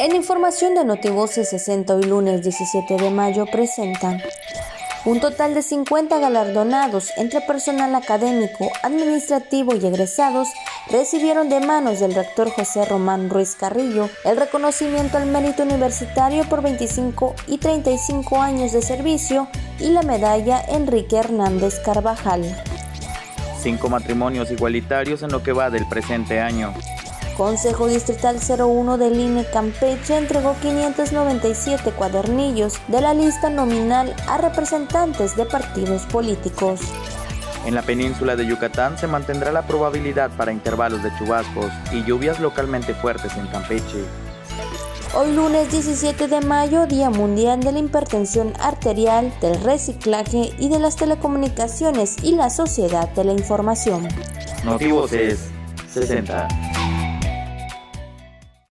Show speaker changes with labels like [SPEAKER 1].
[SPEAKER 1] En información de Notivoces 60 hoy lunes 17 de mayo presentan un total de 50 galardonados entre personal académico, administrativo y egresados recibieron de manos del rector José Román Ruiz Carrillo el reconocimiento al mérito universitario por 25 y 35 años de servicio y la medalla Enrique Hernández Carvajal.
[SPEAKER 2] Cinco matrimonios igualitarios en lo que va del presente año.
[SPEAKER 1] Consejo Distrital 01 del INE Campeche entregó 597 cuadernillos de la lista nominal a representantes de partidos políticos.
[SPEAKER 2] En la península de Yucatán se mantendrá la probabilidad para intervalos de chubascos y lluvias localmente fuertes en Campeche.
[SPEAKER 1] Hoy lunes 17 de mayo, Día Mundial de la Hipertensión Arterial, del Reciclaje y de las Telecomunicaciones y la Sociedad de la Información.
[SPEAKER 2] Motivos es 60.